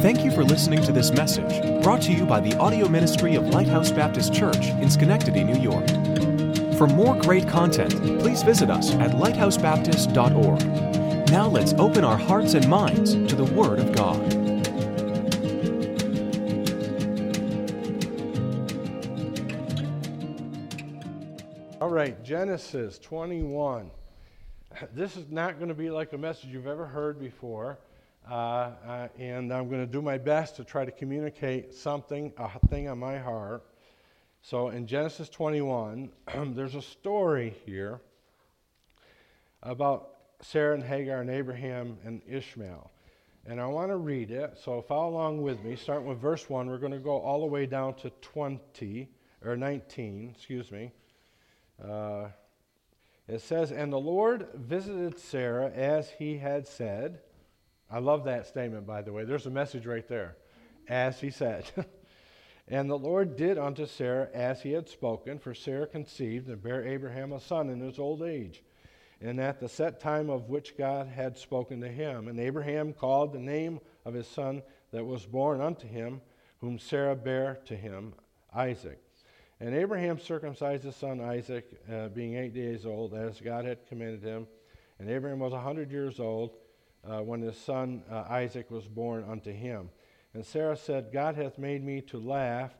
Thank you for listening to this message brought to you by the audio ministry of Lighthouse Baptist Church in Schenectady, New York. For more great content, please visit us at lighthousebaptist.org. Now let's open our hearts and minds to the Word of God. All right, Genesis 21. This is not going to be like a message you've ever heard before. Uh, uh, and I'm going to do my best to try to communicate something, a thing on my heart. So in Genesis 21, there's a story here about Sarah and Hagar and Abraham and Ishmael. And I want to read it, so follow along with me. Starting with verse 1, we're going to go all the way down to 20, or 19, excuse me. Uh, it says, And the Lord visited Sarah as he had said. I love that statement, by the way. There's a message right there. As he said. and the Lord did unto Sarah as he had spoken, for Sarah conceived and bare Abraham a son in his old age, and at the set time of which God had spoken to him. And Abraham called the name of his son that was born unto him, whom Sarah bare to him, Isaac. And Abraham circumcised his son Isaac, uh, being eight days old, as God had commanded him. And Abraham was a hundred years old uh, when his son uh, Isaac was born unto him. And Sarah said, God hath made me to laugh,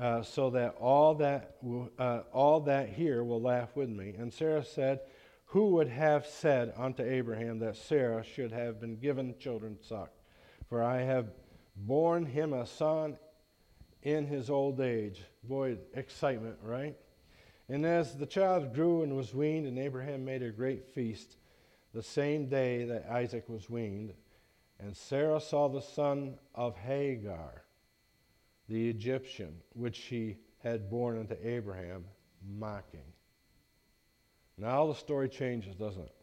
uh, so that all that, uh, all that hear will laugh with me. And Sarah said, Who would have said unto Abraham that Sarah should have been given children suck? For I have borne him a son in his old age. Boy, excitement, right? And as the child grew and was weaned, and Abraham made a great feast, the same day that Isaac was weaned, and Sarah saw the son of Hagar, the Egyptian, which she had borne unto Abraham, mocking. Now the story changes, doesn't it?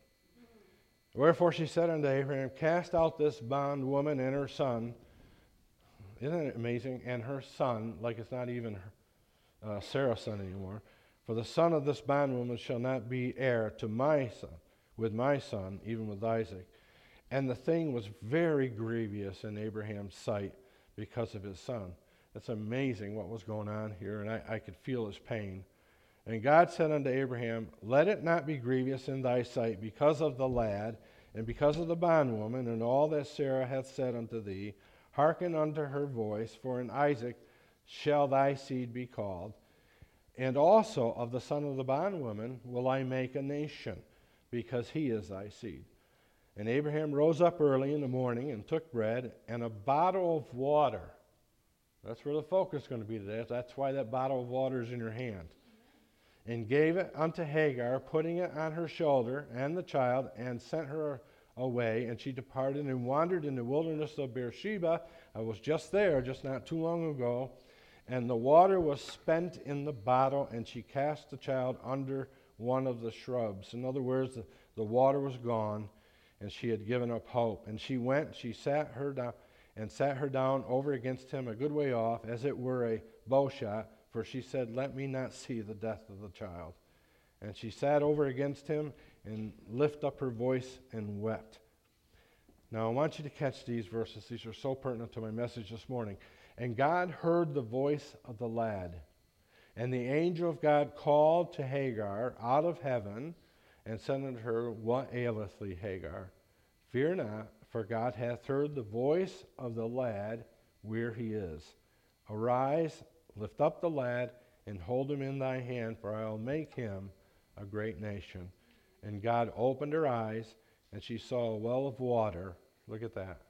Wherefore she said unto Abraham, Cast out this bondwoman and her son. Isn't it amazing? And her son, like it's not even uh, Sarah's son anymore. For the son of this bondwoman shall not be heir to my son with my son, even with Isaac. And the thing was very grievous in Abraham's sight because of his son. It's amazing what was going on here, and I, I could feel his pain. And God said unto Abraham, Let it not be grievous in thy sight because of the lad, and because of the bondwoman, and all that Sarah hath said unto thee. Hearken unto her voice, for in Isaac shall thy seed be called. And also of the son of the bondwoman will I make a nation because he is thy seed. And Abraham rose up early in the morning and took bread and a bottle of water. That's where the focus is going to be today. That's why that bottle of water is in your hand. And gave it unto Hagar, putting it on her shoulder and the child, and sent her away. And she departed and wandered in the wilderness of Beersheba. I was just there, just not too long ago. And the water was spent in the bottle, and she cast the child under one of the shrubs. In other words, the, the water was gone, and she had given up hope. And she went, she sat her down, and sat her down over against him a good way off, as it were a bow shot, for she said, Let me not see the death of the child. And she sat over against him and lift up her voice and wept. Now, I want you to catch these verses. These are so pertinent to my message this morning. And God heard the voice of the lad and the angel of God called to Hagar out of heaven and said unto her, What aileth thee, Hagar? Fear not, for God hath heard the voice of the lad where he is. Arise, lift up the lad, and hold him in thy hand, for I will make him a great nation. And God opened her eyes, and she saw a well of water. Look at that.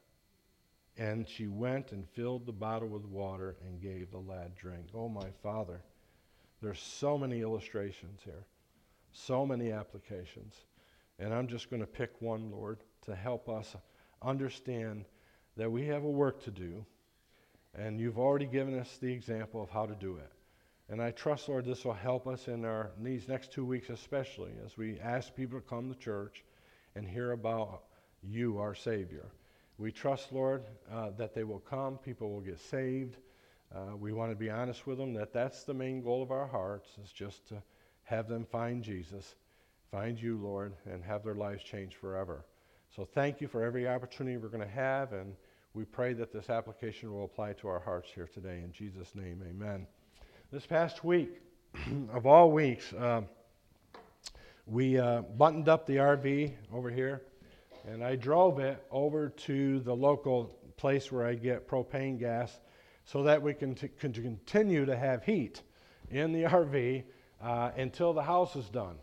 And she went and filled the bottle with water and gave the lad drink. Oh, my father. There's so many illustrations here, so many applications. And I'm just going to pick one, Lord, to help us understand that we have a work to do. And you've already given us the example of how to do it. And I trust, Lord, this will help us in our in these next two weeks, especially as we ask people to come to church and hear about you, our Savior. We trust, Lord, uh, that they will come, people will get saved, uh, we want to be honest with them that that's the main goal of our hearts is just to have them find Jesus, find you, Lord, and have their lives changed forever. So thank you for every opportunity we're going to have, and we pray that this application will apply to our hearts here today. In Jesus' name, amen. This past week, of all weeks, uh, we uh, buttoned up the RV over here, and I drove it over to the local place where I get propane gas so that we can, t- can continue to have heat in the RV uh, until the house is done.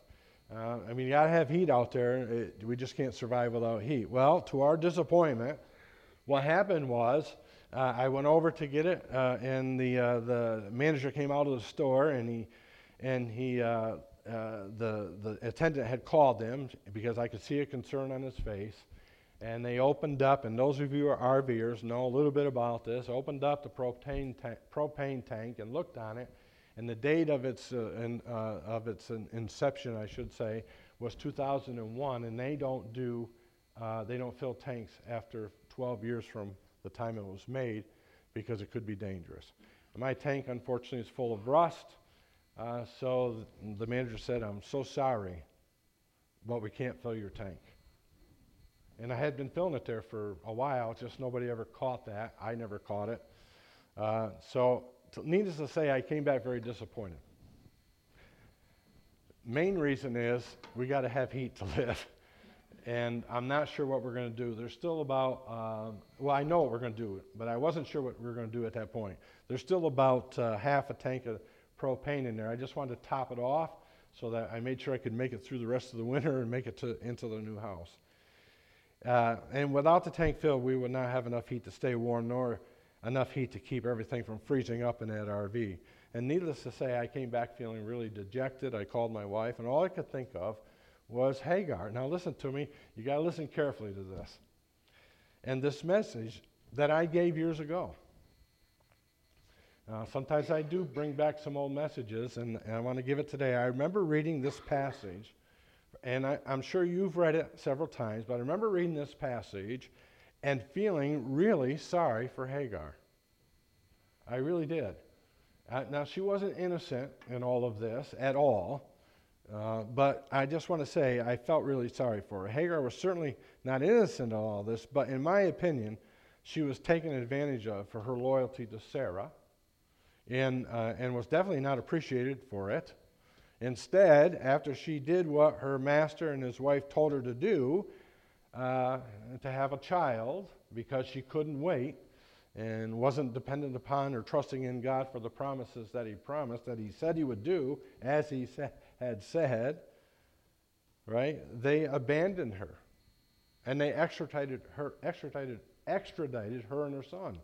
Uh, I mean, you got to have heat out there. It, we just can't survive without heat. Well, to our disappointment, what happened was uh, I went over to get it, uh, and the uh, the manager came out of the store, and he and he uh, the the attendant had called him because I could see a concern on his face, and they opened up. And those of you who are RVers know a little bit about this. Opened up the propane ta- propane tank and looked on it, and the date of its uh, in, of its inception, I should say, was 2001, and they don't do they don't fill tanks after 12 years from the time it was made because it could be dangerous. My tank, unfortunately, is full of rust. Uh, so the manager said, I'm so sorry, but we can't fill your tank. And I had been filling it there for a while, just nobody ever caught that. I never caught it. Uh, so, needless to say, I came back very disappointed. Main reason is we got to have heat to live and I'm not sure what we're going to do. There's still about, uh, well, I know what we're going to do, but I wasn't sure what we were going to do at that point. There's still about uh, half a tank of propane in there. I just wanted to top it off so that I made sure I could make it through the rest of the winter and make it to, into the new house. Uh, and without the tank filled, we would not have enough heat to stay warm, nor enough heat to keep everything from freezing up in that RV. And needless to say, I came back feeling really dejected. I called my wife, and all I could think of was Hagar. Now, listen to me. You got to listen carefully to this. And this message that I gave years ago. Uh, sometimes I do bring back some old messages, and, and I want to give it today. I remember reading this passage, and I, I'm sure you've read it several times, but I remember reading this passage and feeling really sorry for Hagar. I really did. Uh, now, she wasn't innocent in all of this at all. Uh, but I just want to say I felt really sorry for her. Hagar was certainly not innocent of all this, but in my opinion, she was taken advantage of for her loyalty to Sarah and, uh, and was definitely not appreciated for it. Instead, after she did what her master and his wife told her to do, uh, to have a child, because she couldn't wait and wasn't dependent upon or trusting in God for the promises that He promised, that He said He would do, as He said had said, right? They abandoned her. And they extradited her, extradited, extradited her and her son.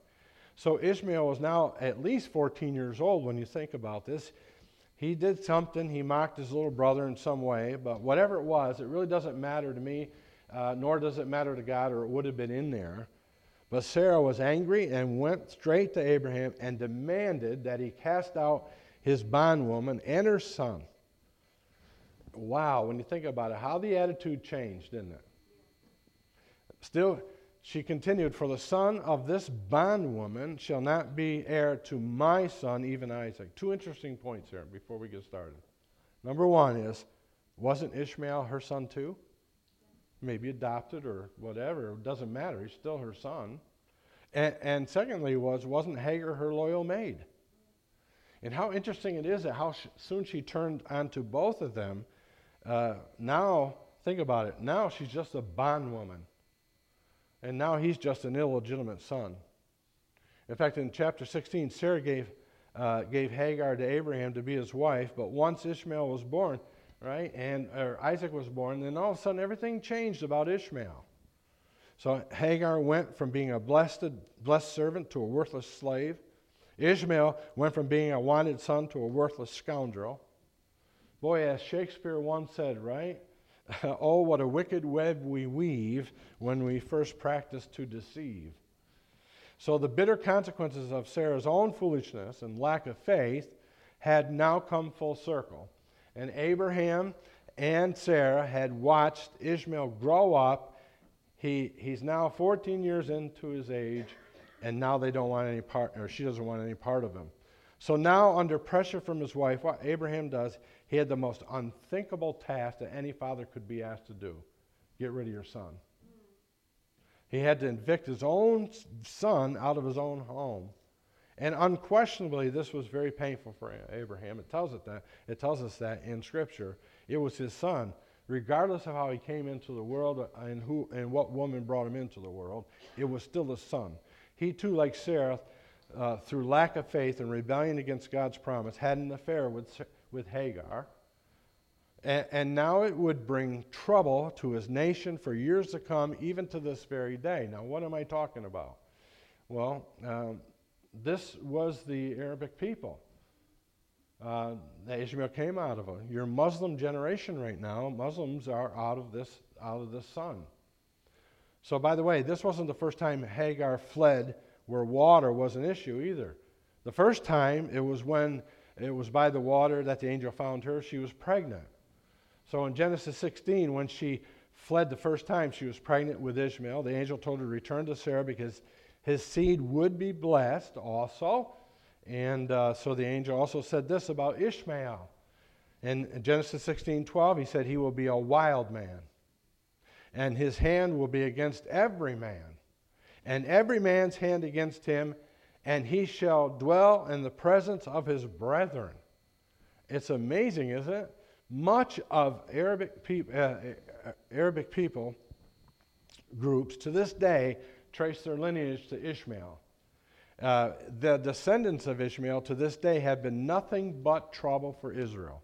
So Ishmael was now at least 14 years old when you think about this. He did something, he mocked his little brother in some way, but whatever it was, it really doesn't matter to me, uh, nor does it matter to God, or it would have been in there. But Sarah was angry and went straight to Abraham and demanded that he cast out his bondwoman and her son wow, when you think about it, how the attitude changed, didn't it? Still, she continued, For the son of this bondwoman shall not be heir to my son, even Isaac. Two interesting points here before we get started. Number one is, wasn't Ishmael her son too? Maybe adopted or whatever. It doesn't matter. He's still her son. And, and secondly, was wasn't Hagar her loyal maid? And how interesting it is that how soon she turned onto both of them uh, now, think about it. Now she's just a bondwoman. And now he's just an illegitimate son. In fact, in chapter 16, Sarah gave, uh, gave Hagar to Abraham to be his wife, but once Ishmael was born, right, and or Isaac was born, then all of a sudden everything changed about Ishmael. So Hagar went from being a blessed, blessed servant to a worthless slave. Ishmael went from being a wanted son to a worthless scoundrel. Boy, as Shakespeare once said, right? oh, what a wicked web we weave when we first practice to deceive. So the bitter consequences of Sarah's own foolishness and lack of faith had now come full circle. And Abraham and Sarah had watched Ishmael grow up. He, he's now 14 years into his age, and now they don't want any part, or she doesn't want any part of him. So now, under pressure from his wife, what Abraham does, he had the most unthinkable task that any father could be asked to do get rid of your son. He had to evict his own son out of his own home. And unquestionably, this was very painful for Abraham. It tells, it that, it tells us that in Scripture. It was his son, regardless of how he came into the world uh, and, who, and what woman brought him into the world, it was still his son. He too, like Sarah, uh, through lack of faith and rebellion against God's promise, had an affair with, with Hagar. And, and now it would bring trouble to his nation for years to come, even to this very day. Now, what am I talking about? Well, um, this was the Arabic people uh, Ishmael came out of. Them. Your Muslim generation right now, Muslims are out of this out of the son. So, by the way, this wasn't the first time Hagar fled where water was an issue either. The first time it was when it was by the water that the angel found her. She was pregnant. So in Genesis 16, when she fled the first time, she was pregnant with Ishmael. The angel told her to return to Sarah because his seed would be blessed also. And uh, so the angel also said this about Ishmael. In Genesis 16 12, he said, He will be a wild man, and his hand will be against every man, and every man's hand against him, and he shall dwell in the presence of his brethren. It's amazing, isn't it? Much of Arabic, uh, uh, Arabic people groups to this day trace their lineage to Ishmael. Uh, the descendants of Ishmael to this day have been nothing but trouble for Israel.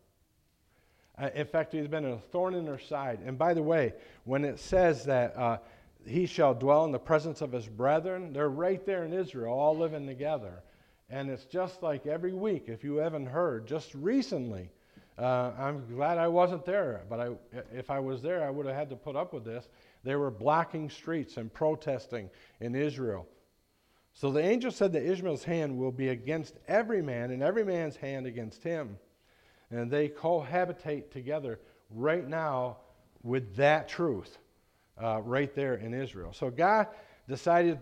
Uh, in fact, he's been a thorn in their side. And by the way, when it says that uh, he shall dwell in the presence of his brethren, they're right there in Israel, all living together. And it's just like every week, if you haven't heard, just recently, uh, I'm glad I wasn't there, but I, if I was there, I would have had to put up with this. They were blocking streets and protesting in Israel. So the angel said that Ishmael's hand will be against every man, and every man's hand against him. And they cohabitate together right now with that truth, uh, right there in Israel. So God decided,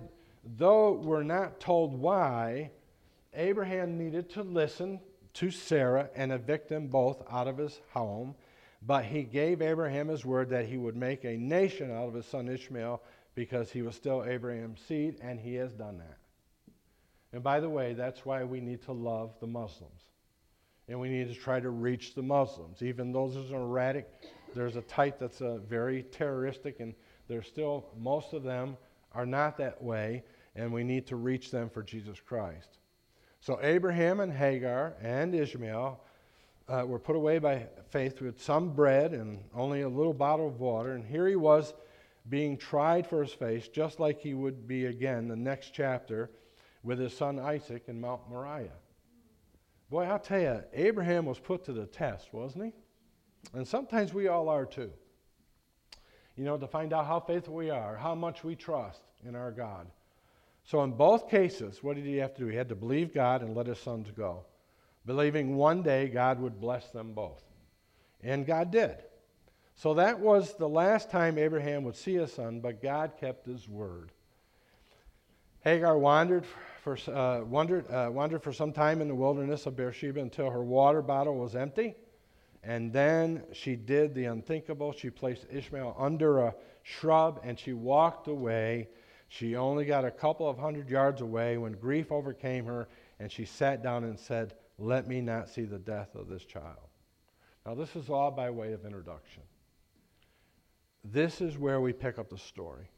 though we're not told why, Abraham needed to listen to Sarah and evict them both out of his home. But he gave Abraham his word that he would make a nation out of his son Ishmael because he was still Abraham's seed, and he has done that. And by the way, that's why we need to love the Muslims. And we need to try to reach the Muslims. Even those who are erratic, there's a type that's uh, very terroristic, and there's still, most of them are not that way, and we need to reach them for Jesus Christ. So Abraham and Hagar and Ishmael uh, were put away by faith with some bread and only a little bottle of water. And here he was being tried for his faith, just like he would be again the next chapter with his son Isaac in Mount Moriah. Boy, I'll tell you, Abraham was put to the test, wasn't he? And sometimes we all are too. You know, to find out how faithful we are, how much we trust in our God. So, in both cases, what did he have to do? He had to believe God and let his sons go, believing one day God would bless them both. And God did. So, that was the last time Abraham would see his son, but God kept his word. Hagar wandered for, uh, wandered, uh, wandered for some time in the wilderness of Beersheba until her water bottle was empty. And then she did the unthinkable. She placed Ishmael under a shrub and she walked away she only got a couple of hundred yards away when grief overcame her, and she sat down and said, Let me not see the death of this child. Now, this is all by way of introduction. This is where we pick up the story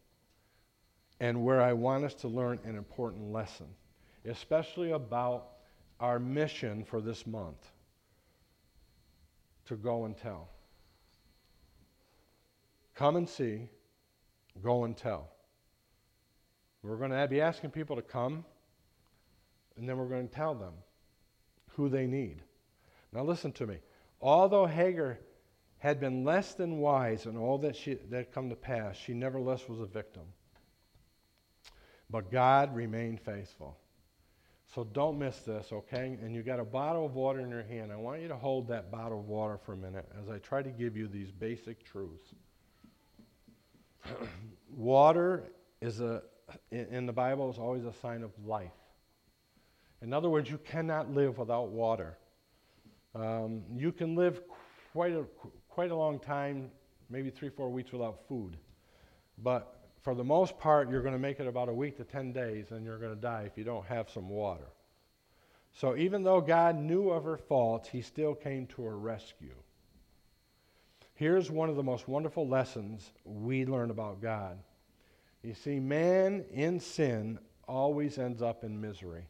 and where I want us to learn an important lesson, especially about our mission for this month to go and tell. Come and see, go and tell. We're going to be asking people to come, and then we're going to tell them who they need. Now, listen to me. Although Hagar had been less than wise in all that, she, that had come to pass, she nevertheless was a victim. But God remained faithful. So don't miss this, okay? And you got a bottle of water in your hand. I want you to hold that bottle of water for a minute as I try to give you these basic truths. water is a in, the Bible is always a sign of life. In other words, you cannot live without water. Um, you can live quite a, quite a long time, maybe three, four weeks without food. But for the most part, you're going to make it about a week to 10 days, and you're going to die if you don't have some water. So even though God knew of her faults, he still came to her rescue. Here's one of the most wonderful lessons we learn about God. You see, man in sin always ends up in misery.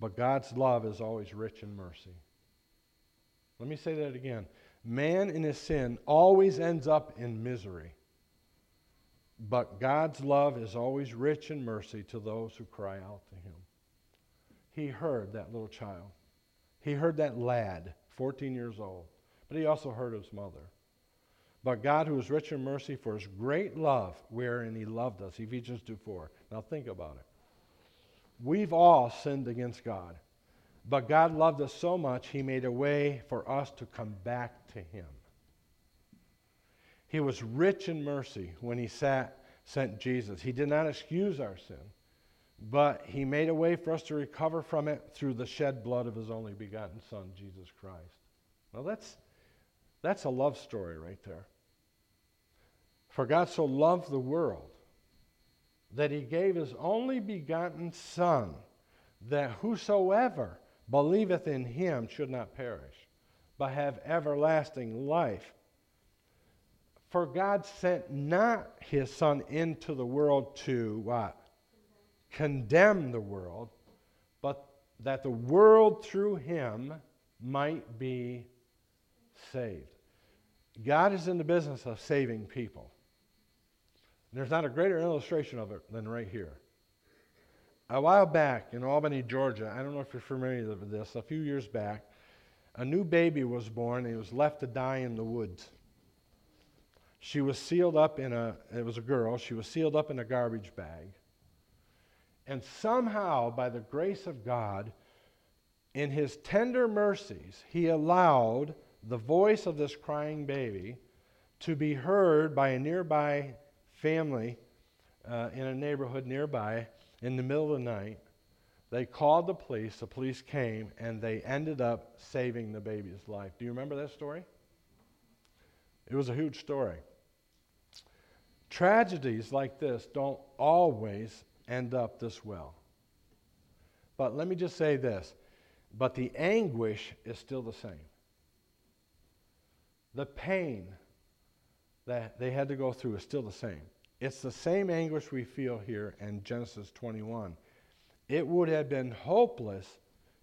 But God's love is always rich in mercy. Let me say that again. Man in his sin always ends up in misery. But God's love is always rich in mercy to those who cry out to him. He heard that little child. He heard that lad, 14 years old. But he also heard his mother. But God, who is rich in mercy for his great love, wherein he loved us. Ephesians 2 4. Now think about it. We've all sinned against God. But God loved us so much, he made a way for us to come back to him. He was rich in mercy when he sat, sent Jesus. He did not excuse our sin, but he made a way for us to recover from it through the shed blood of his only begotten Son, Jesus Christ. Well, that's, that's a love story right there. For God so loved the world that he gave his only begotten Son, that whosoever believeth in him should not perish, but have everlasting life. For God sent not his Son into the world to what? Condemn the world, but that the world through him might be saved. God is in the business of saving people. There's not a greater illustration of it than right here. A while back in Albany, Georgia, I don't know if you're familiar with this, a few years back, a new baby was born and he was left to die in the woods. She was sealed up in a, it was a girl, she was sealed up in a garbage bag. And somehow, by the grace of God, in his tender mercies, he allowed the voice of this crying baby to be heard by a nearby family uh, in a neighborhood nearby in the middle of the night. They called the police, the police came, and they ended up saving the baby's life. Do you remember that story? It was a huge story. Tragedies like this don't always end up this well. But let me just say this but the anguish is still the same. The pain that they had to go through is still the same. It's the same anguish we feel here in Genesis 21. It would have been hopeless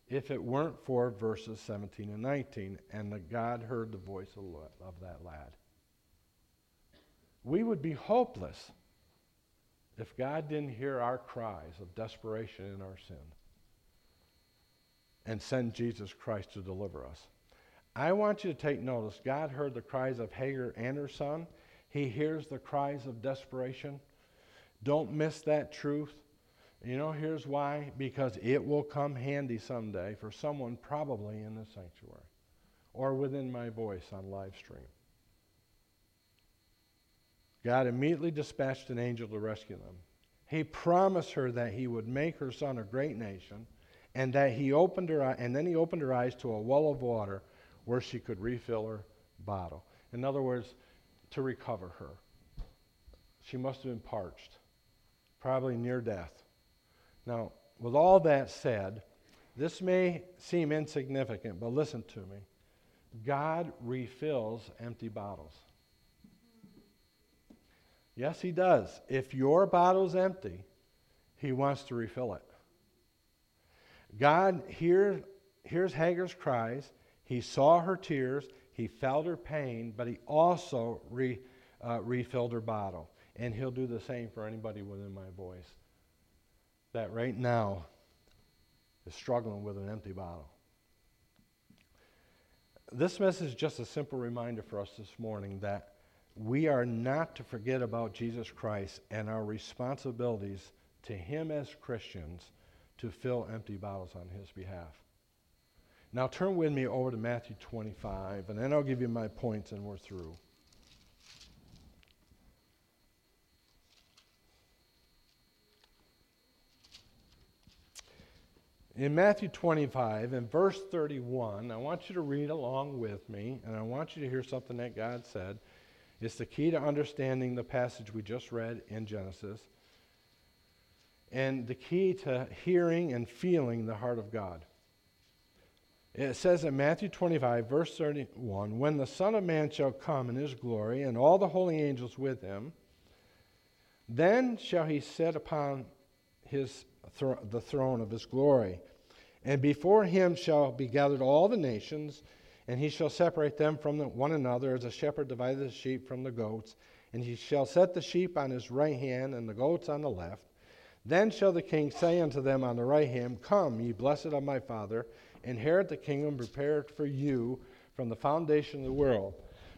if it weren't for verses 17 and 19, and that God heard the voice of that lad. We would be hopeless if God didn't hear our cries of desperation in our sin and send Jesus Christ to deliver us. I want you to take notice. God heard the cries of Hagar and her son, he hears the cries of desperation. Don't miss that truth. You know, here's why because it will come handy someday for someone probably in the sanctuary or within my voice on live stream. God immediately dispatched an angel to rescue them. He promised her that he would make her son a great nation and that he opened her and then he opened her eyes to a well of water where she could refill her bottle. In other words, to recover her. She must have been parched, probably near death. Now, with all that said, this may seem insignificant, but listen to me. God refills empty bottles. Yes, He does. If your bottle's empty, He wants to refill it. God hears, hears Hagar's cries. He saw her tears. He felt her pain, but he also re, uh, refilled her bottle. And he'll do the same for anybody within my voice that right now is struggling with an empty bottle. This message is just a simple reminder for us this morning that we are not to forget about Jesus Christ and our responsibilities to Him as Christians to fill empty bottles on His behalf. Now turn with me over to Matthew 25, and then I'll give you my points and we're through. In Matthew 25, in verse 31, I want you to read along with me, and I want you to hear something that God said. It's the key to understanding the passage we just read in Genesis, and the key to hearing and feeling the heart of God. It says in Matthew 25, verse 31 When the Son of Man shall come in his glory, and all the holy angels with him, then shall he sit upon his the throne of his glory. And before him shall be gathered all the nations, and he shall separate them from the, one another as a shepherd divideth the sheep from the goats. And he shall set the sheep on his right hand, and the goats on the left. Then shall the king say unto them on the right hand, Come, ye blessed of my Father, inherit the kingdom prepared for you from the foundation of the world.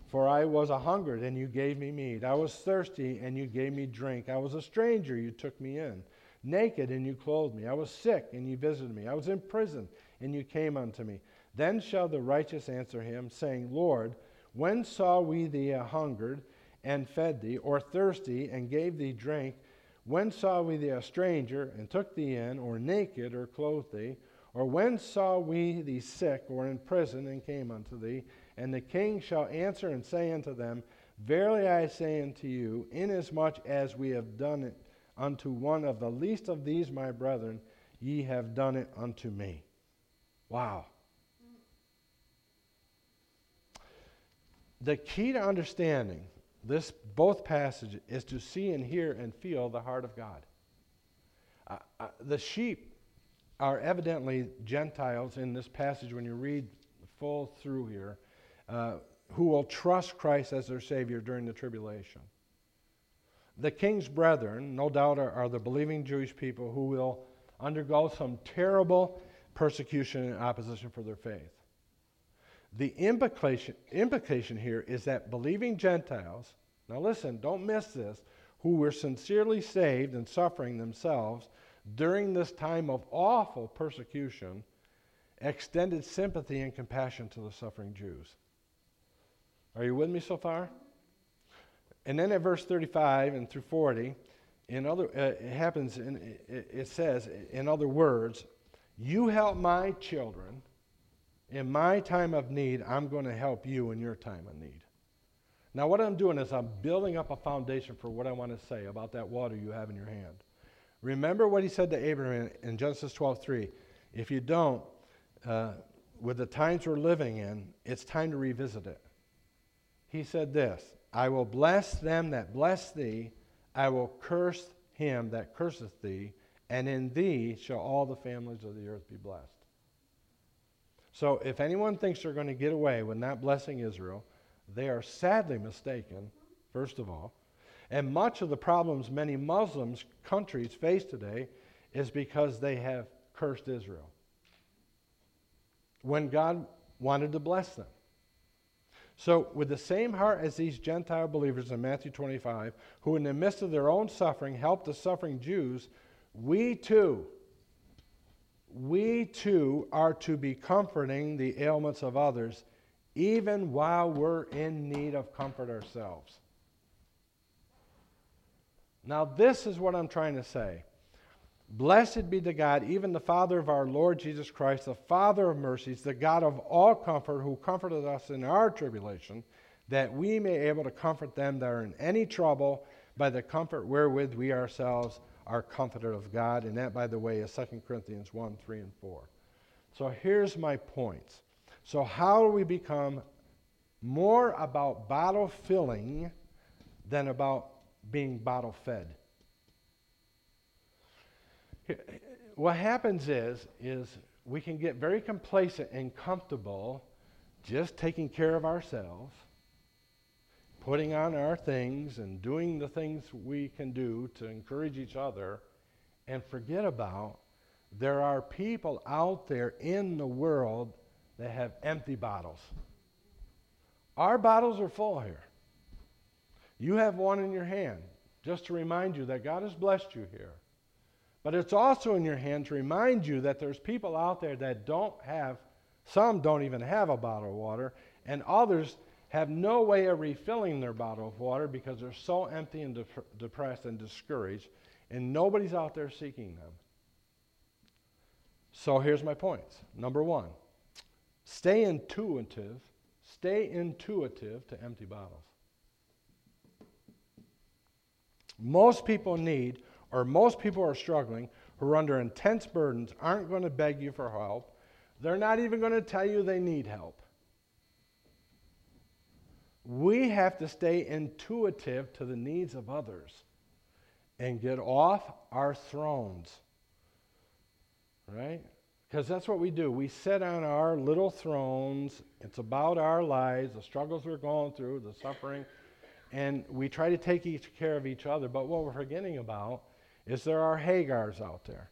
For I was a hungered, and you gave me meat. I was thirsty, and you gave me drink. I was a stranger, you took me in. Naked, and you clothed me. I was sick, and you visited me. I was in prison, and you came unto me. Then shall the righteous answer him, saying, Lord, when saw we thee a hungered, and fed thee, or thirsty, and gave thee drink? When saw we thee a stranger, and took thee in, or naked, or clothed thee? Or when saw we thee sick, or in prison, and came unto thee? And the king shall answer and say unto them, Verily I say unto you, inasmuch as we have done it unto one of the least of these my brethren, ye have done it unto me. Wow. The key to understanding this both passages is to see and hear and feel the heart of God. Uh, uh, the sheep are evidently Gentiles in this passage when you read full through here, uh, who will trust Christ as their Savior during the tribulation. The king's brethren, no doubt, are, are the believing Jewish people who will undergo some terrible persecution and opposition for their faith. The implication, implication here is that believing Gentiles, now listen, don't miss this, who were sincerely saved and suffering themselves during this time of awful persecution, extended sympathy and compassion to the suffering Jews. Are you with me so far? And then at verse 35 and through 40, in other, uh, it happens, in, it, it says, in other words, you help my children. In my time of need, I'm going to help you in your time of need. Now, what I'm doing is I'm building up a foundation for what I want to say about that water you have in your hand. Remember what he said to Abraham in Genesis 12:3. If you don't, uh, with the times we're living in, it's time to revisit it. He said this I will bless them that bless thee, I will curse him that curseth thee, and in thee shall all the families of the earth be blessed. So if anyone thinks they're going to get away with not blessing Israel, they are sadly mistaken, first of all. And much of the problems many Muslims countries face today is because they have cursed Israel when God wanted to bless them. So, with the same heart as these Gentile believers in Matthew 25, who in the midst of their own suffering helped the suffering Jews, we too, we too are to be comforting the ailments of others, even while we're in need of comfort ourselves. Now, this is what I'm trying to say. Blessed be the God, even the Father of our Lord Jesus Christ, the Father of mercies, the God of all comfort, who comforted us in our tribulation, that we may be able to comfort them that are in any trouble by the comfort wherewith we ourselves are comforted of God. And that, by the way, is 2 Corinthians 1 3 and 4. So here's my points. So, how do we become more about bottle filling than about being bottle fed? what happens is, is we can get very complacent and comfortable just taking care of ourselves, putting on our things and doing the things we can do to encourage each other, and forget about there are people out there in the world that have empty bottles. Our bottles are full here. You have one in your hand, just to remind you that God has blessed you here. But it's also in your hand to remind you that there's people out there that don't have, some don't even have a bottle of water, and others have no way of refilling their bottle of water because they're so empty and de- depressed and discouraged, and nobody's out there seeking them. So here's my points. Number one, stay intuitive, stay intuitive to empty bottles. most people need, or most people are struggling, who are under intense burdens, aren't going to beg you for help. They're not even going to tell you they need help. We have to stay intuitive to the needs of others and get off our thrones. Right? Because that's what we do. We sit on our little thrones. It's about our lives, the struggles we're going through, the suffering, and we try to take each care of each other. But what we're forgetting about is there are Hagars out there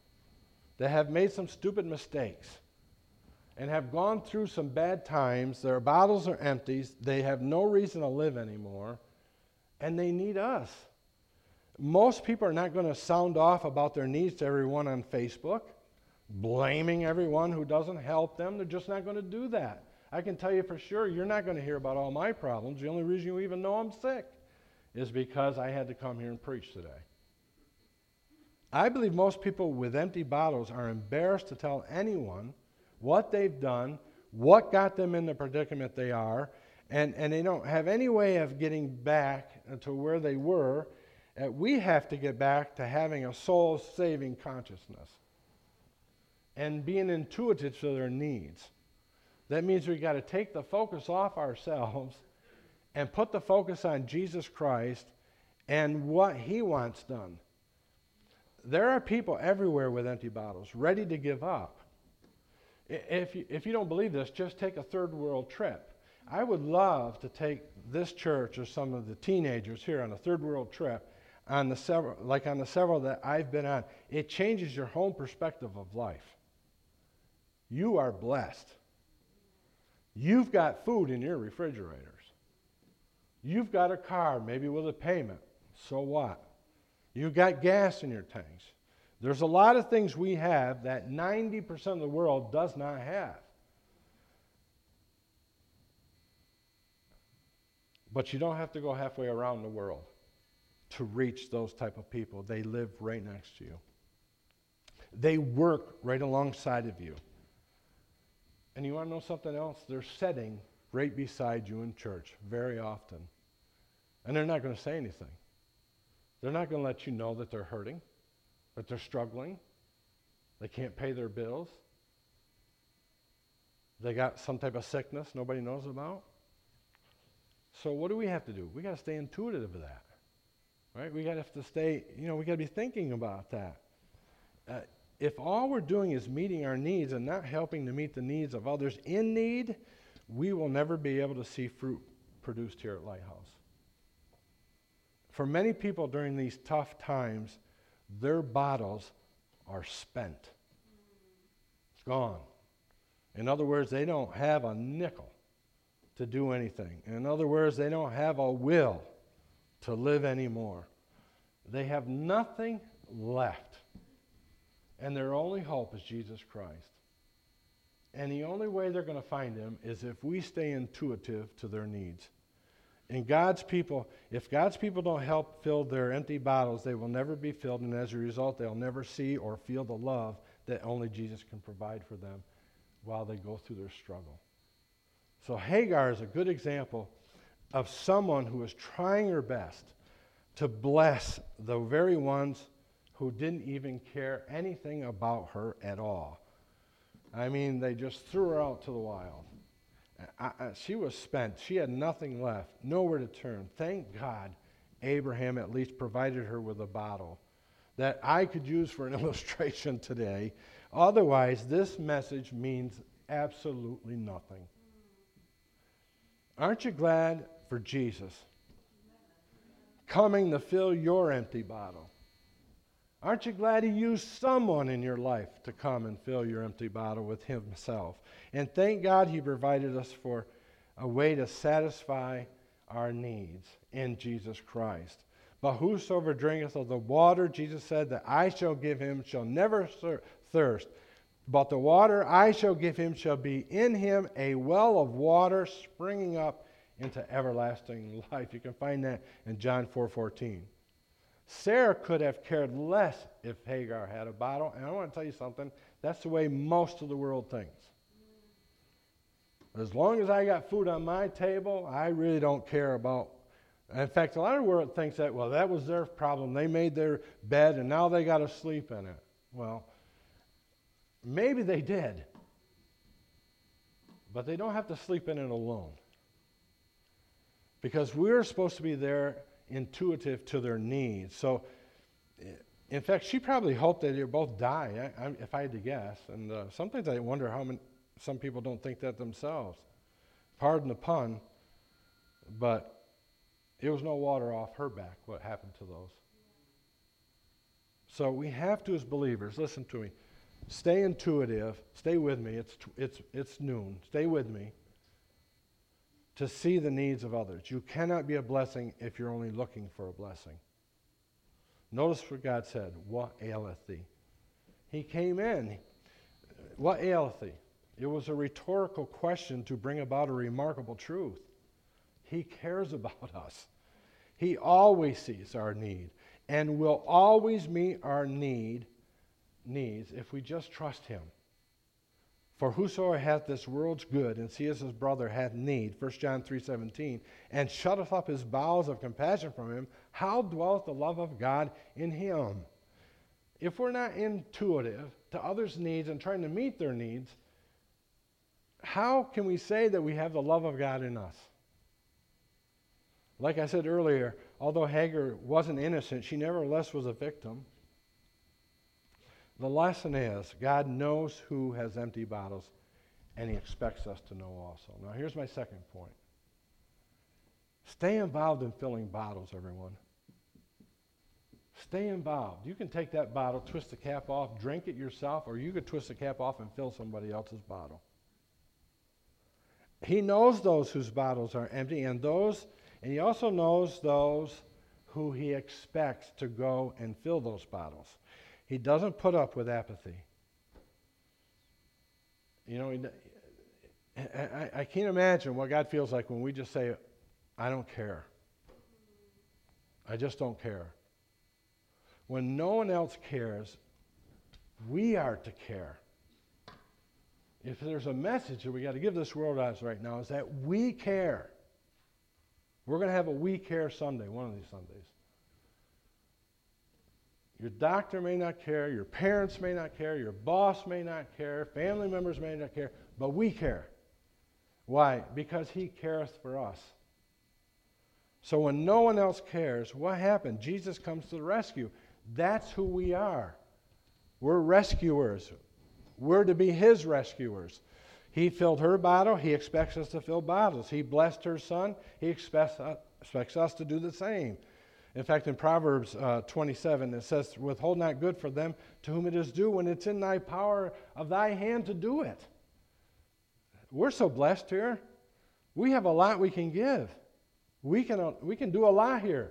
that have made some stupid mistakes and have gone through some bad times. Their bottles are empty. They have no reason to live anymore, and they need us. Most people are not going to sound off about their needs to everyone on Facebook blaming everyone who doesn't help them. They're just not going to do that. I can tell you for sure, you're not going to hear about all my problems. The only reason you even know I'm sick is because I had to come here and preach today. I believe most people with empty bottles are embarrassed to tell anyone what they've done, what got them in the predicament they are, and, and they don't have any way of getting back to where they were. Uh, we have to get back to having a soul saving consciousness and being intuitive to their needs. That means we've got to take the focus off ourselves and put the focus on Jesus Christ and what He wants done. There are people everywhere with empty bottles, ready to give up. If you, if you don't believe this, just take a third world trip. I would love to take this church or some of the teenagers here on a third world trip on the several, like on the several that I've been on. It changes your whole perspective of life. You are blessed. You've got food in your refrigerators. You've got a car, maybe with a payment. So what? You've got gas in your tanks. There's a lot of things we have that 90% of the world does not have. But you don't have to go halfway around the world to reach those type of people. They live right next to you. They work right alongside of you. And you want to know something else? They're sitting right beside you in church very often. And they're not going to say anything. They're not going to let you know that they're hurting, that they're struggling, they can't pay their bills, they got some type of sickness nobody knows about. So what do we have to do? We got to stay intuitive of that. Right? We got to have to stay, you know, we got to be thinking about that. Uh, if all we're doing is meeting our needs and not helping to meet the needs of others in need, we will never be able to see fruit produced here at Lighthouse. For many people during these tough times, their bottles are spent. It's gone. In other words, they don't have a nickel to do anything. In other words, they don't have a will to live anymore. They have nothing left. And their only hope is Jesus Christ. And the only way they're going to find him is if we stay intuitive to their needs. And God's people, if God's people don't help fill their empty bottles, they will never be filled, and as a result, they'll never see or feel the love that only Jesus can provide for them while they go through their struggle. So Hagar is a good example of someone who is trying her best to bless the very ones who didn't even care anything about her at all. I mean, they just threw her out to the wild. I, I, she was spent. She had nothing left, nowhere to turn. Thank God Abraham at least provided her with a bottle that I could use for an illustration today. Otherwise, this message means absolutely nothing. Aren't you glad for Jesus coming to fill your empty bottle? Aren't you glad He used someone in your life to come and fill your empty bottle with Himself? And thank God He provided us for a way to satisfy our needs in Jesus Christ. But whosoever drinketh of the water, Jesus said, that I shall give him shall never thirst. But the water I shall give him shall be in him a well of water springing up into everlasting life. You can find that in John 4 14. Sarah could have cared less if Hagar had a bottle. And I want to tell you something that's the way most of the world thinks. As long as I got food on my table, I really don't care about In fact, a lot of the world thinks that, well, that was their problem. They made their bed and now they got to sleep in it. Well, maybe they did. But they don't have to sleep in it alone. Because we're supposed to be there intuitive to their needs. So, in fact, she probably hoped that they'd both die, I, I, if I had to guess. And uh, sometimes I wonder how many, some people don't think that themselves. Pardon the pun, but it was no water off her back what happened to those. So we have to, as believers, listen to me, stay intuitive, stay with me. It's, it's, it's noon. Stay with me to see the needs of others. You cannot be a blessing if you're only looking for a blessing. Notice what God said What aileth thee? He came in. What aileth thee? It was a rhetorical question to bring about a remarkable truth. He cares about us. He always sees our need and will always meet our need needs if we just trust him. For whosoever hath this world's good and seeth his brother hath need, 1 John 3.17, and shutteth up his bowels of compassion from him, how dwelleth the love of God in him? If we're not intuitive to others' needs and trying to meet their needs, how can we say that we have the love of God in us? Like I said earlier, although Hagar wasn't innocent, she nevertheless was a victim. The lesson is God knows who has empty bottles, and He expects us to know also. Now, here's my second point stay involved in filling bottles, everyone. Stay involved. You can take that bottle, twist the cap off, drink it yourself, or you could twist the cap off and fill somebody else's bottle. He knows those whose bottles are empty, and those and he also knows those who he expects to go and fill those bottles. He doesn't put up with apathy. You know, I, can't imagine what God feels like when we just say, I don't care. I just don't care. When no one else cares, we are to care. If there's a message that we got to give this world as right now, is that we care. We're going to have a We Care Sunday, one of these Sundays. Your doctor may not care, your parents may not care, your boss may not care, family members may not care, but we care. Why? Because He cares for us. So when no one else cares, what happened? Jesus comes to the rescue. That's who we are. We're rescuers. We're to be His rescuers. He filled her bottle. He expects us to fill bottles. He blessed her son. He expects, uh, expects us to do the same. In fact, in Proverbs uh, 27, it says, Withhold not good for them to whom it is due when it's in thy power of thy hand to do it. We're so blessed here. We have a lot we can give. We can, uh, we can do a lot here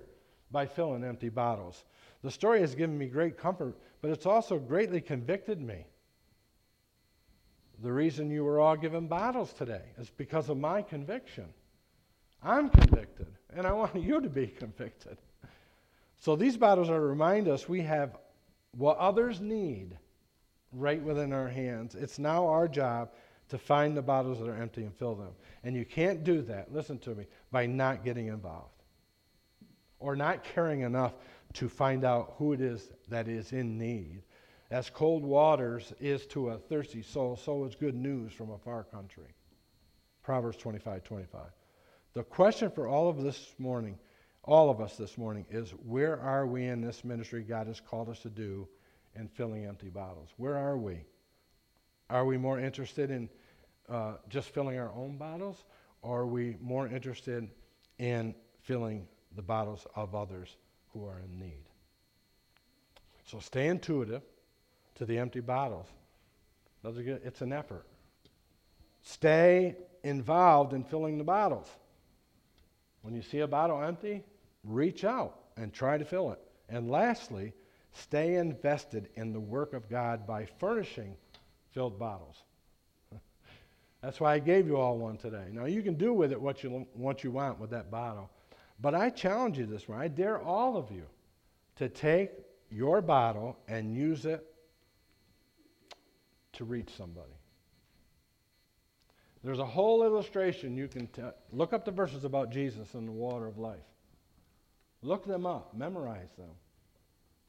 by filling empty bottles. The story has given me great comfort, but it's also greatly convicted me. The reason you were all given bottles today is because of my conviction. I'm convicted, and I want you to be convicted. So these bottles are to remind us we have what others need right within our hands. It's now our job to find the bottles that are empty and fill them. And you can't do that, listen to me, by not getting involved or not caring enough to find out who it is that is in need as cold waters is to a thirsty soul, so is good news from a far country. Proverbs 25 25. The question for all of this morning, all of us this morning, is where are we in this ministry God has called us to do in filling empty bottles? Where are we? Are we more interested in uh, just filling our own bottles, or are we more interested in filling the bottles of others who are in need? So stay intuitive to the empty bottles. It's an effort. Stay involved in filling the bottles. When you see a bottle empty, reach out and try to fill it. And lastly, stay invested in the work of God by furnishing filled bottles. That's why I gave you all one today. Now, you can do with it what you, what you want with that bottle. But I challenge you this morning. I dare all of you to take your bottle and use it to reach somebody. There's a whole illustration you can t- look up the verses about Jesus and the water of life. Look them up, memorize them.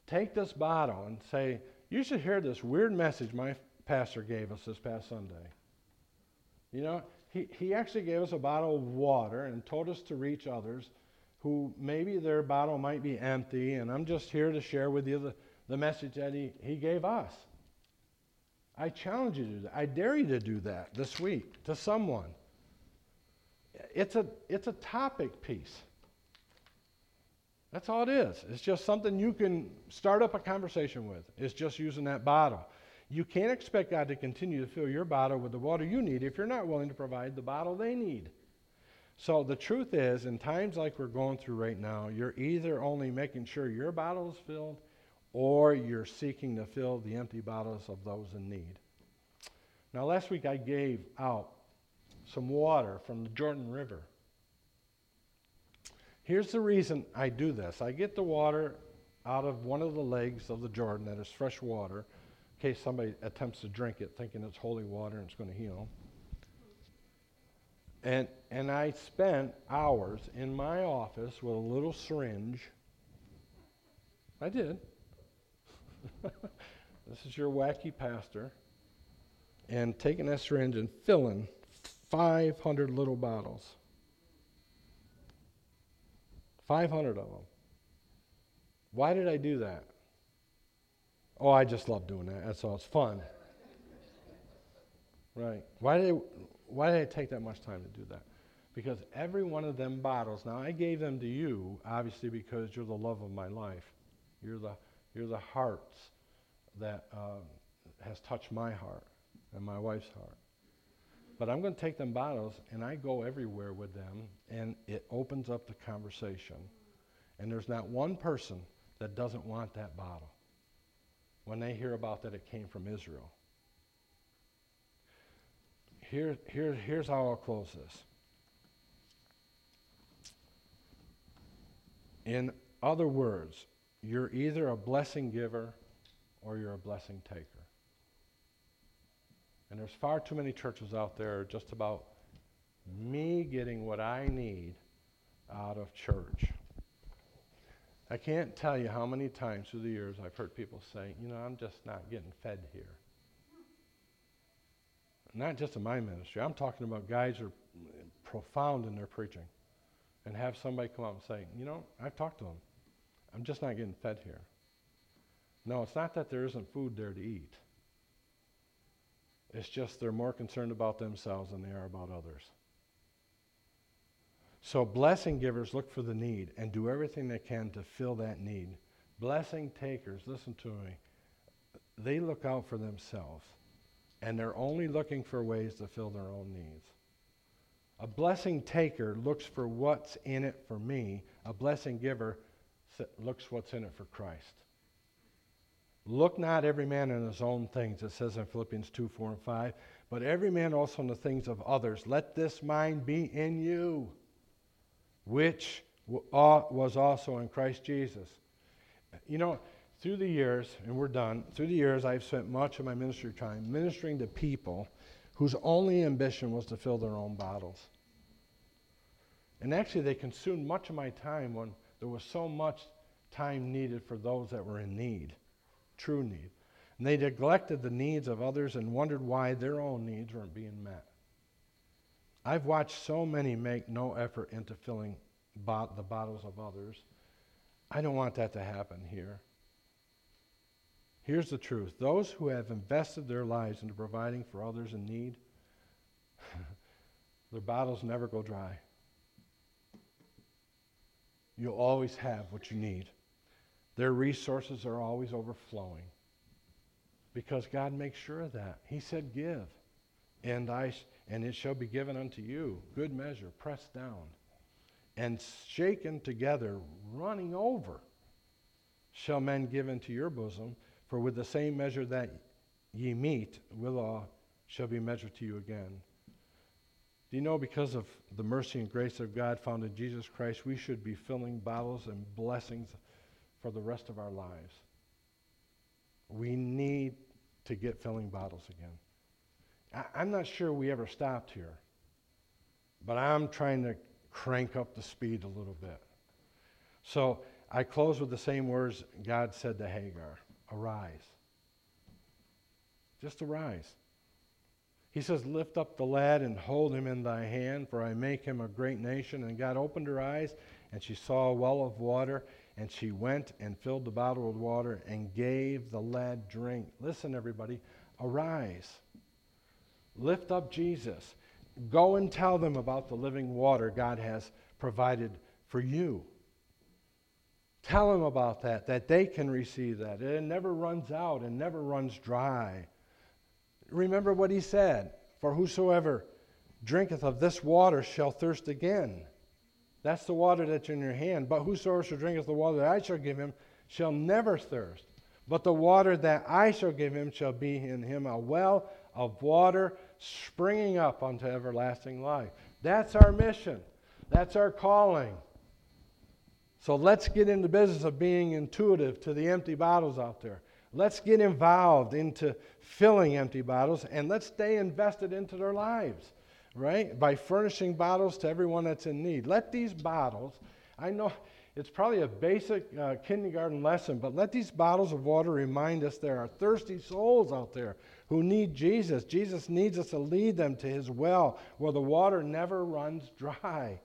Take this bottle and say, You should hear this weird message my pastor gave us this past Sunday. You know, he, he actually gave us a bottle of water and told us to reach others who maybe their bottle might be empty, and I'm just here to share with you the, the message that he, he gave us. I challenge you to do that. I dare you to do that this week to someone. It's a, it's a topic piece. That's all it is. It's just something you can start up a conversation with. It's just using that bottle. You can't expect God to continue to fill your bottle with the water you need if you're not willing to provide the bottle they need. So the truth is, in times like we're going through right now, you're either only making sure your bottle is filled or you're seeking to fill the empty bottles of those in need. Now, last week I gave out some water from the Jordan River. Here's the reason I do this I get the water out of one of the legs of the Jordan that is fresh water in case somebody attempts to drink it thinking it's holy water and it's going to heal And, and I spent hours in my office with a little syringe. I did. this is your wacky pastor. And taking that syringe and filling 500 little bottles. 500 of them. Why did I do that? Oh, I just love doing that. That's all. It's fun. Right. Why did, I, why did I take that much time to do that? Because every one of them bottles, now I gave them to you, obviously, because you're the love of my life. You're the, you're the hearts that uh, has touched my heart and my wife's heart. But I'm going to take them bottles and I go everywhere with them, and it opens up the conversation. And there's not one person that doesn't want that bottle when they hear about that it came from Israel. Here, here, here's how I'll close this. In other words, you're either a blessing giver or you're a blessing taker. And there's far too many churches out there just about me getting what I need out of church. I can't tell you how many times through the years I've heard people say, you know, I'm just not getting fed here. Not just in my ministry. I'm talking about guys who are profound in their preaching. And have somebody come up and say, you know, I've talked to them. I'm just not getting fed here. No, it's not that there isn't food there to eat. It's just they're more concerned about themselves than they are about others. So, blessing givers look for the need and do everything they can to fill that need. Blessing takers, listen to me, they look out for themselves and they're only looking for ways to fill their own needs. A blessing taker looks for what's in it for me. A blessing giver looks what's in it for Christ. Look not every man in his own things, it says in Philippians 2 4 and 5, but every man also in the things of others. Let this mind be in you, which was also in Christ Jesus. You know, through the years, and we're done, through the years, I've spent much of my ministry time ministering to people whose only ambition was to fill their own bottles. And actually, they consumed much of my time when there was so much time needed for those that were in need true need. And they neglected the needs of others and wondered why their own needs weren't being met. I've watched so many make no effort into filling the bottles of others. I don't want that to happen here. Here's the truth those who have invested their lives into providing for others in need, their bottles never go dry. You'll always have what you need. Their resources are always overflowing because God makes sure of that. He said, Give, and, I, and it shall be given unto you, good measure, pressed down, and shaken together, running over, shall men give into your bosom. For with the same measure that ye meet, withal shall be measured to you again. Do you know because of the mercy and grace of God found in Jesus Christ, we should be filling bottles and blessings for the rest of our lives. We need to get filling bottles again. I, I'm not sure we ever stopped here, but I'm trying to crank up the speed a little bit. So I close with the same words God said to Hagar Arise. Just arise. He says, Lift up the lad and hold him in thy hand, for I make him a great nation. And God opened her eyes, and she saw a well of water, and she went and filled the bottle with water and gave the lad drink. Listen, everybody, arise. Lift up Jesus. Go and tell them about the living water God has provided for you. Tell them about that, that they can receive that. It never runs out and never runs dry. Remember what he said For whosoever drinketh of this water shall thirst again. That's the water that's in your hand. But whosoever shall drinketh the water that I shall give him shall never thirst. But the water that I shall give him shall be in him a well of water springing up unto everlasting life. That's our mission. That's our calling. So let's get in the business of being intuitive to the empty bottles out there. Let's get involved into filling empty bottles and let's stay invested into their lives, right? By furnishing bottles to everyone that's in need. Let these bottles, I know it's probably a basic uh, kindergarten lesson, but let these bottles of water remind us there are thirsty souls out there who need Jesus. Jesus needs us to lead them to his well where the water never runs dry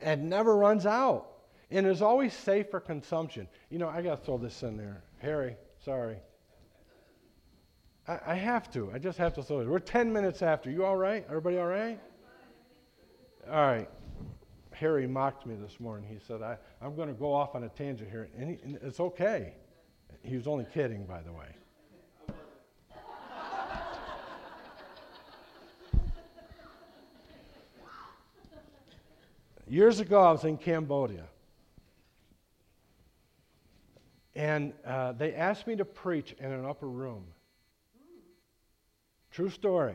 and never runs out and is always safe for consumption. You know, I got to throw this in there. Harry, Sorry. I, I have to. I just have to throw it. We're 10 minutes after. You all right? Everybody all right? All right. Harry mocked me this morning. He said, I, I'm going to go off on a tangent here. And, he, and it's okay. He was only kidding, by the way. Years ago, I was in Cambodia. And uh, they asked me to preach in an upper room. True story.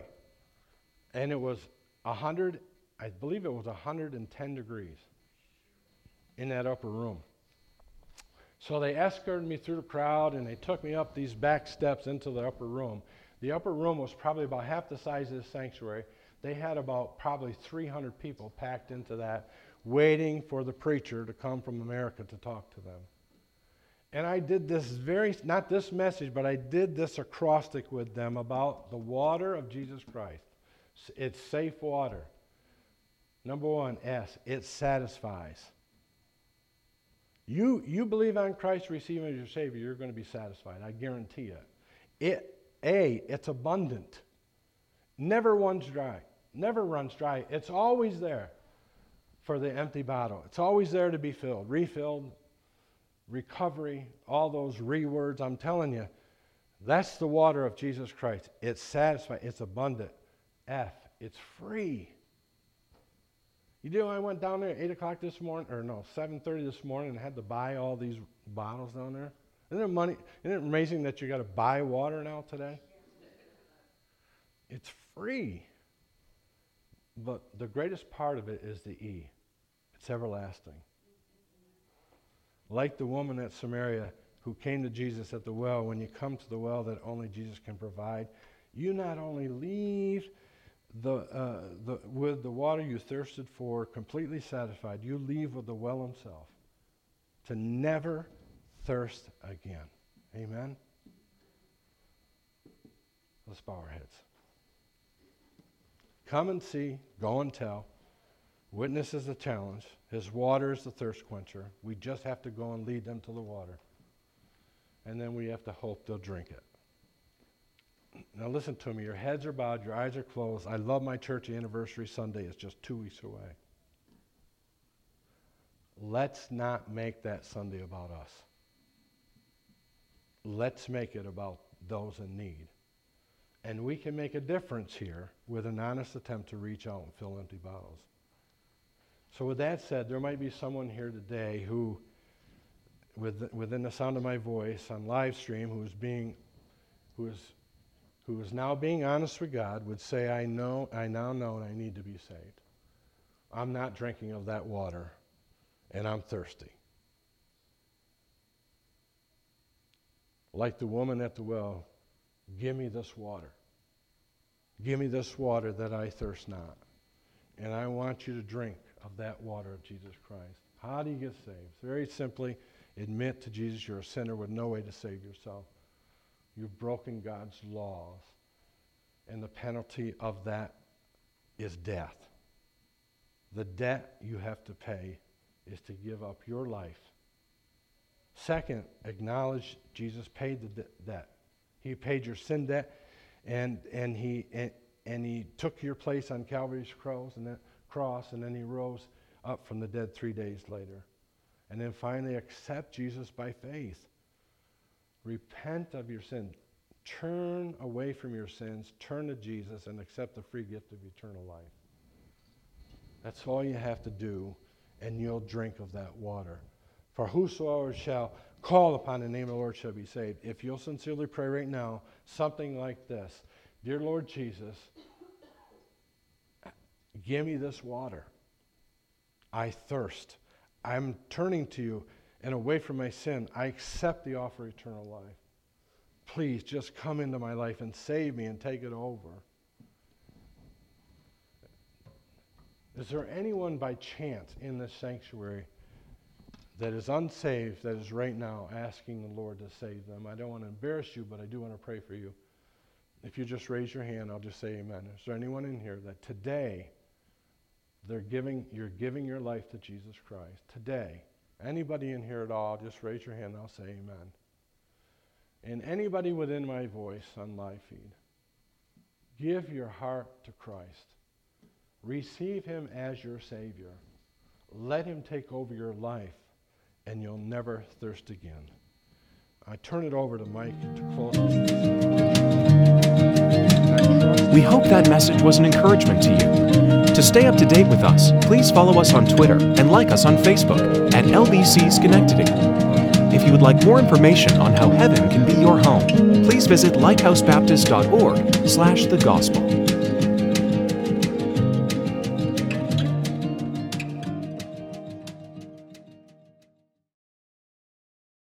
And it was 100, I believe it was 110 degrees in that upper room. So they escorted me through the crowd and they took me up these back steps into the upper room. The upper room was probably about half the size of the sanctuary. They had about probably 300 people packed into that, waiting for the preacher to come from America to talk to them. And I did this very, not this message, but I did this acrostic with them about the water of Jesus Christ. It's safe water. Number one, S, it satisfies. You, you believe on Christ, receive as your Savior, you're going to be satisfied. I guarantee it. It, A, it's abundant. Never runs dry. Never runs dry. It's always there for the empty bottle. It's always there to be filled, refilled, recovery, all those rewords. I'm telling you, that's the water of Jesus Christ. It's satisfying, it's abundant. F, it's free. You know, I went down there at 8 o'clock this morning, or no, 7.30 this morning and had to buy all these bottles down there. Isn't it, money, isn't it amazing that you got to buy water now today? It's free. But the greatest part of it is the E. It's everlasting. Like the woman at Samaria who came to Jesus at the well, when you come to the well that only Jesus can provide, you not only leave the, uh, the, with the water you thirsted for completely satisfied, you leave with the well himself to never thirst again. Amen? Let's bow our heads. Come and see, go and tell. Witness is the challenge. His water is the thirst quencher. We just have to go and lead them to the water. And then we have to hope they'll drink it. Now, listen to me. Your heads are bowed, your eyes are closed. I love my church anniversary Sunday. It's just two weeks away. Let's not make that Sunday about us. Let's make it about those in need. And we can make a difference here with an honest attempt to reach out and fill empty bottles. So, with that said, there might be someone here today who, with, within the sound of my voice on live stream, who is being, who is, who is now being honest with God, would say, "I know, I now know, and I need to be saved. I'm not drinking of that water, and I'm thirsty." Like the woman at the well, give me this water. Give me this water that I thirst not. And I want you to drink of that water of Jesus Christ. How do you get saved? Very simply, admit to Jesus you're a sinner with no way to save yourself. You've broken God's laws, and the penalty of that is death. The debt you have to pay is to give up your life. Second, acknowledge Jesus paid the de- debt. He paid your sin debt, and, and, he, and, and he took your place on Calvary's cross and, then, cross, and then he rose up from the dead three days later. And then finally, accept Jesus by faith. Repent of your sin. Turn away from your sins, turn to Jesus, and accept the free gift of eternal life. That's all you have to do, and you'll drink of that water. For whosoever shall call upon the name of the Lord shall be saved. If you'll sincerely pray right now, something like this Dear Lord Jesus, give me this water. I thirst. I'm turning to you and away from my sin. I accept the offer of eternal life. Please just come into my life and save me and take it over. Is there anyone by chance in this sanctuary that is unsaved that is right now asking the Lord to save them? I don't want to embarrass you, but I do want to pray for you. If you just raise your hand, I'll just say amen. Is there anyone in here that today they're giving, you're giving your life to Jesus Christ? Today, anybody in here at all, just raise your hand, I'll say amen. And anybody within my voice on live feed, give your heart to Christ. Receive him as your Savior. Let him take over your life, and you'll never thirst again. I turn it over to Mike to close. We hope that message was an encouragement to you. To stay up to date with us, please follow us on Twitter and like us on Facebook at LBC Schenectady. If you would like more information on how heaven can be your home, please visit lighthousebaptist.org slash the gospel.